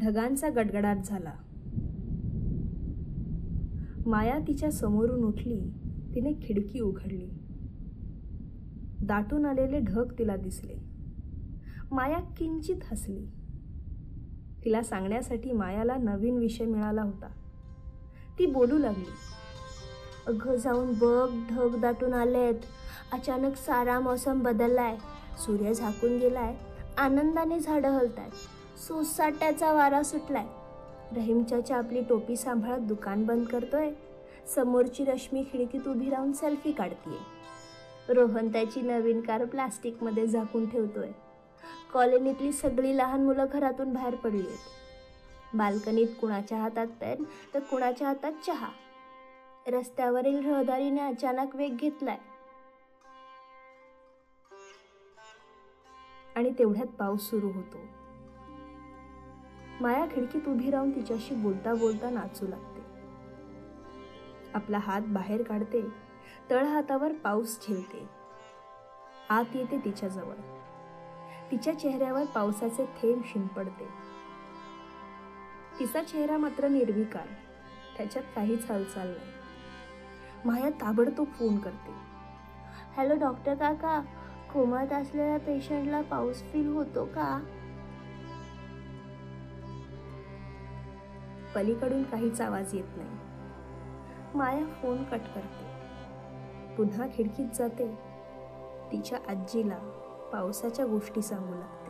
ढगांचा गडगडाट झाला. माया तिच्या समोरून उठली तिने खिडकी उघडली. दाटून आलेले ढग तिला दिसले. माया किंचित हसली. तिला सांगण्यासाठी मायाला नवीन विषय मिळाला होता. ती बोलू लागली अगं जाऊन बघ ढग दाटून आलेत. अचानक सारा मौसम बदललाय. सूर्य झाकून गेलाय. आनंदाने झाडं हलतायत. सुसाट्याचा वारा सुटलाय. रहीमच्या आपली टोपी सांभाळत दुकान बंद करतोय. समोरची रश्मी खिडकीत उभी राहून सेल्फी काढतीये. रोहन त्याची नवीन कार प्लास्टिकमध्ये झाकून ठेवतोय. कॉलनीतली सगळी लहान मुलं घरातून बाहेर पडली आहेत बाल्कनीत कुणाच्या हातात पेन तर कुणाच्या हातात चहा. रस्त्यावरील रहदारीने अचानक वेग घेतलाय. आणि तेवढ्यात पाऊस सुरू होतो. माया खिडकीत उभी राहून तिच्याशी बोलता बोलता नाचू लागते. आपला हात बाहेर काढते तळ हातावर पाऊस झेलते. आत येते तिच्याजवळ. तिच्या चेहऱ्यावर पावसाचे थेंब शिंपडते. तिचा चेहरा मात्र निर्विकार त्याच्यात काहीच हालचाल नाही. माया ताबडतोब फोन करते. हॅलो डॉक्टर काका कोमात असलेल्या पेशंटला पाऊस फील होतो का? पलीकडून काहीच आवाज येत नाही. माया फोन कट करते. पुन्हा खिडकीत जाते. तिच्या आजीला पावसाच्या गोष्टी सांगू लागते.